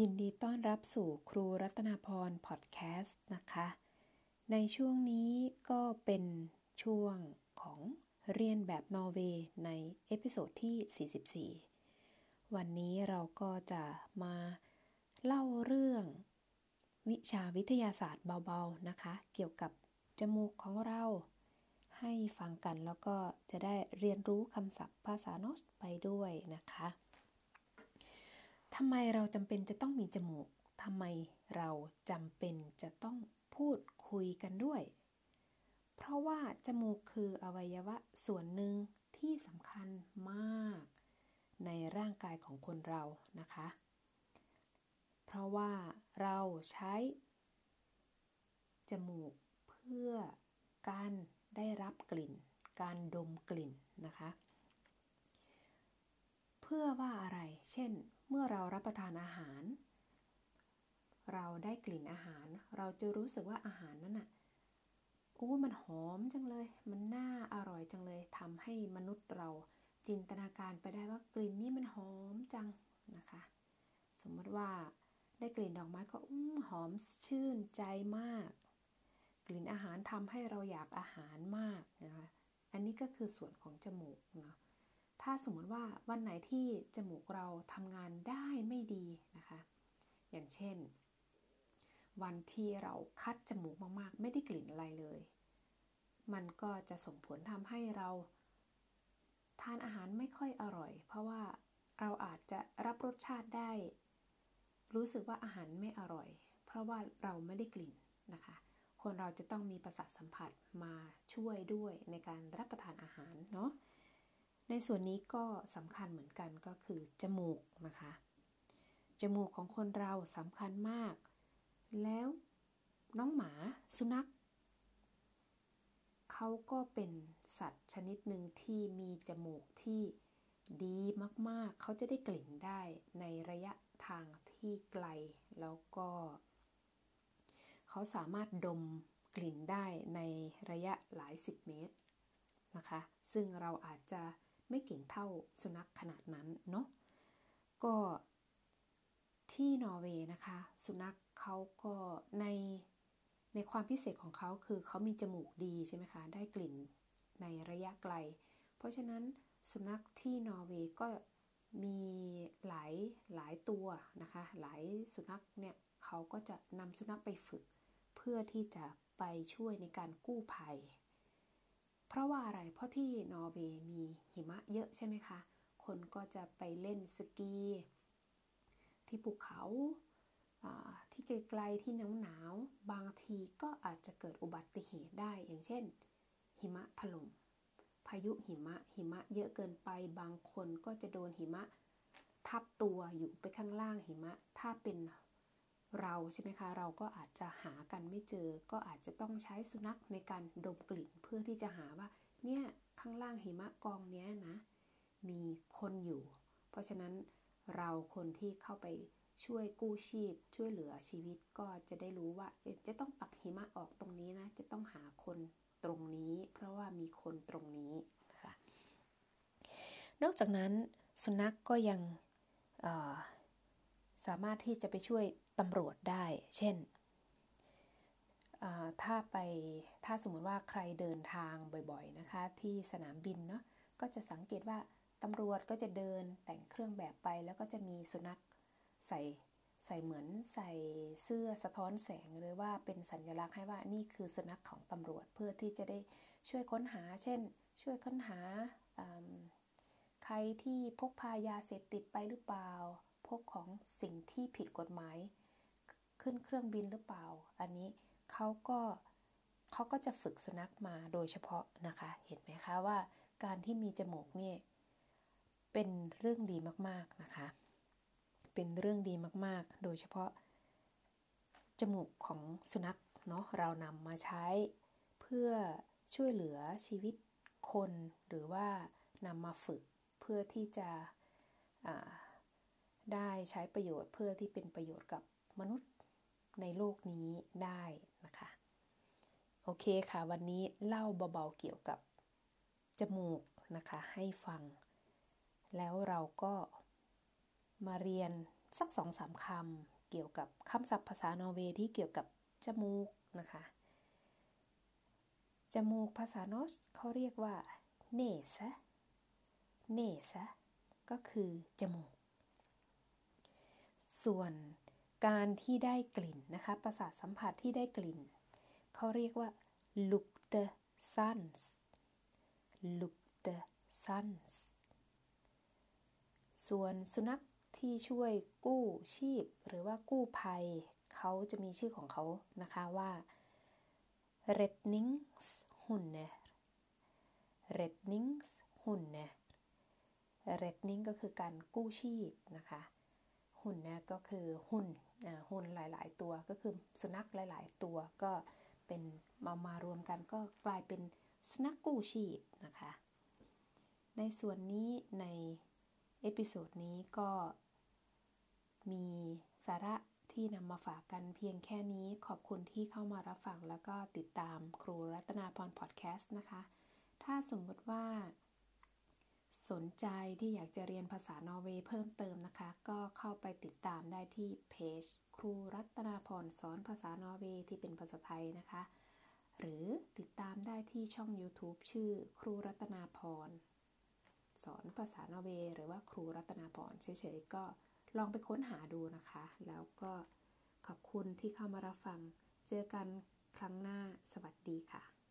ยินดีต้อนรับสู่ครูรัตนาพรพอดแคสต์นะคะ ในช่วงนี้ก็เป็นช่วงของเรียนแบบนอร์เวย์ใน episode ที่ 44 วันนี้เราก็จะมาเล่าเรื่อง วิชาวิทยาศาสตร์เบาๆนะคะ เกี่ยวกับจมูกของเรา ให้ฟังกันแล้วก็จะได้เรียนรู้คำศัพท์ภาษา norsk ไปด้วยนะคะ ทำไมเราจำเป็นจะต้องมีจมูกทำไมเราจำเป็นจะต้องพูดคุยกันด้วย เพราะว่าจมูกคืออวัยวะส่วนหนึ่งที่สำคัญมาก ในร่างกายของคนเรานะคะ เพราะว่าเราใช้ จมูกเพื่อการได้รับกลิ่น การดมกลิ่นนะคะ เพื่อว่าอะไร เช่น เมื่อเรารับประทานอาหาร เราได้กลิ่นอาหาร เราจะรู้สึกว่าอาหารนั้นอะอู้มันหอมจังเลย มันน่าอร่อยจังเลยทำให้มนุษย์เราจินตนาการไปได้ว่ากลิ่นนี้มันหอมจังนะคะ สมมติว่าได้กลิ่นดอกไม้ก็อุ้มหอมชื่นใจมาก กลิ่นอาหารทำให้เราอยากอาหารมากนะคะ อันนี้ก็คือส่วนของจมูกเนาะ ถ้าสมมติว่าวันไหนที่จมูกเราทำงานได้ไม่ดีนะคะ อย่างเช่น วันที่เราคัดจมูกมากๆ ไม่ได้กลิ่นอะไรเลย มันก็จะส่งผลทำให้เราทานอาหารไม่ค่อยอร่อย เพราะว่าเราอาจจะรับรสชาติได้ รู้สึกว่าอาหารไม่อร่อย เพราะว่าเราไม่ได้กลิ่นนะคะ คนเราจะต้องมีประสาทสัมผัสมาช่วยด้วยในการรับประทานอาหารเนาะ ในส่วนนี้ก็สำคัญเหมือนกันก็คือจมูกนะคะ จมูกของคนเราสำคัญมาก แล้วน้องหมาสุนัขเขาก็เป็นสัตว์ชนิดหนึ่งที่มีจมูกที่ดีมากๆ เขาจะได้กลิ่นได้ในระยะทางที่ไกล แล้วก็ เขาสามารถดมกลิ่นได้ในระยะหลายสิบเมตรนะคะ ซึ่งเราอาจจะ ไม่เก่งเท่าสุนัขขนาดนั้นเนาะก็ที่นอร์เวย์นะคะ สุนัขเขาก็ในในความพิเศษของเขาคือเขามีจมูกดีใช่ไหมคะได้กลิ่นในระยะไกล เพราะฉะนั้นสุนัขที่นอร์เวย์ก็มีหลายหลายตัวนะคะ หลายสุนัขเนี่ยเขาก็จะนำสุนัขไปฝึก เพื่อที่จะไปช่วยในการกู้ภัย เพราะว่าอะไรเพราะที่นอร์เวย์มีหิมะเยอะใช่ไหมคะ คนก็จะไปเล่นสกี ที่ภูเขาที่ไกลๆที่หนาวหนาวบางทีก็อาจจะเกิดอุบัติเหตุได้อย่างเช่น หิมะถล่มพายุหิมะหิมะเยอะเกินไปบางคนก็จะโดนหิมะทับตัวอยู่ไปข้างล่างหิมะ ถ้าเป็น เราใช่ไหมคะเราก็อาจจะหากันไม่เจอ ก็อาจจะต้องใช้สุนัขในการดมกลิ่นเพื่อที่จะหาว่าเนี่ยข้างล่างหิมะกองเนี้ยนะมีคนอยู่ เพราะฉะนั้นเราคนที่เข้าไปช่วยกู้ชีพ ช่วยเหลือชีวิตก็จะได้รู้ว่าจะต้องปักหิมะออกตรงนี้นะ จะต้องหาคนตรงนี้ เพราะว่ามีคนตรงนี้นะคะนอกจากนั้นสุนัขกก็ยัง สามารถที่จะไปช่วยตำรวจได้ เช่น ถ้าไปถ้าสมมติว่าใครเดินทางบ่อยๆนะคะ ที่สนามบินเนาะก็จะสังเกตว่าตำรวจก็จะเดินแต่งเครื่องแบบไป แล้วก็จะมีสุนัขใส่ใส่เหมือนใส่เสื้อสะท้อนแสงหรือว่าเป็นสัญลักษณ์ให้ว่านี่คือสุนัขของตำรวจเพื่อที่จะได้ช่วยค้นหา เช่น ช่วยค้นหาใครที่พกพายาเสพติดไปหรือเปล่า พกของสิ่งที่ผิดกฎหมาย ขึ้นเครื่องบินหรือเปล่า อันนี้เขาก็เขาก็จะฝึกสุนัขมาโดยเฉพาะนะคะ เห็นไหมคะว่าการที่มีจมูกเนี่ยเป็นเรื่องดีมากๆนะคะ เป็นเรื่องดีมากๆ โดยเฉพาะ จมูกของสุนัขเนาะเรานำมาใช้เพื่อช่วยเหลือชีวิตคนหรือว่านำมาฝึกเพื่อที่จะ ได้ใช้ประโยชน์เพื่อที่เป็นประโยชน์กับมนุษย์ในโลกนี้ได้นะคะ โอเคค่ะ วันนี้เล่าเบาๆเกี่ยวกับจมูกนะคะให้ฟัง แล้วเราก็มาเรียนสักสองสามคำเกี่ยวกับคำศัพท์ภาษานอร์เวย์ที่เกี่ยวกับจมูกนะคะ จมูกภาษานอสเขาเรียกว่าเนสเนสก็คือจมูก ส่วนการที่ได้กลิ่นนะคะประสาทสัมผัสที่ได้กลิ่น เขาเรียกว่า lukte sans lukte sans ส่วนสุนัขที่ช่วยกู้ชีพ หรือว่ากู้ภัย เขาจะมีชื่อของเขานะคะว่า Räddningshunde Räddningshunde Redning ก็คือการกู้ชีพนะคะ หุ่นนะก็คือหุ่นหุ่นหลาย ๆ ตัวก็คือสุนัขหลาย ๆ ตัวก็เป็นมามารวมกันก็กลายเป็นสุนัขกู้ชีพนะคะ ในส่วนนี้ใน episode นี้ก็มีสาระที่นำมาฝากกันเพียงแค่นี้ขอบคุณที่เข้ามารับฟังแล้วก็ติดตามครูรัตนาพรพอดแคสต์นะคะ ถ้าสมมติว่า สนใจที่อยากจะเรียนภาษานอร์เวย์เพิ่มเติมนะคะ ก็เข้าไปติดตามได้ที่เพจครูรัตนาพรสอนภาษานอร์เวย์ที่เป็นภาษาไทยนะคะ หรือติดตามได้ที่ช่อง YouTube ชื่อครูรัตนาพรสอนภาษานอร์เวย์หรือว่าครูรัตนาพรเฉยๆก็ลองไปค้นหาดูนะคะ แล้วก็ขอบคุณที่เข้ามารับฟัง เจอกันครั้งหน้าสวัสดีค่ะ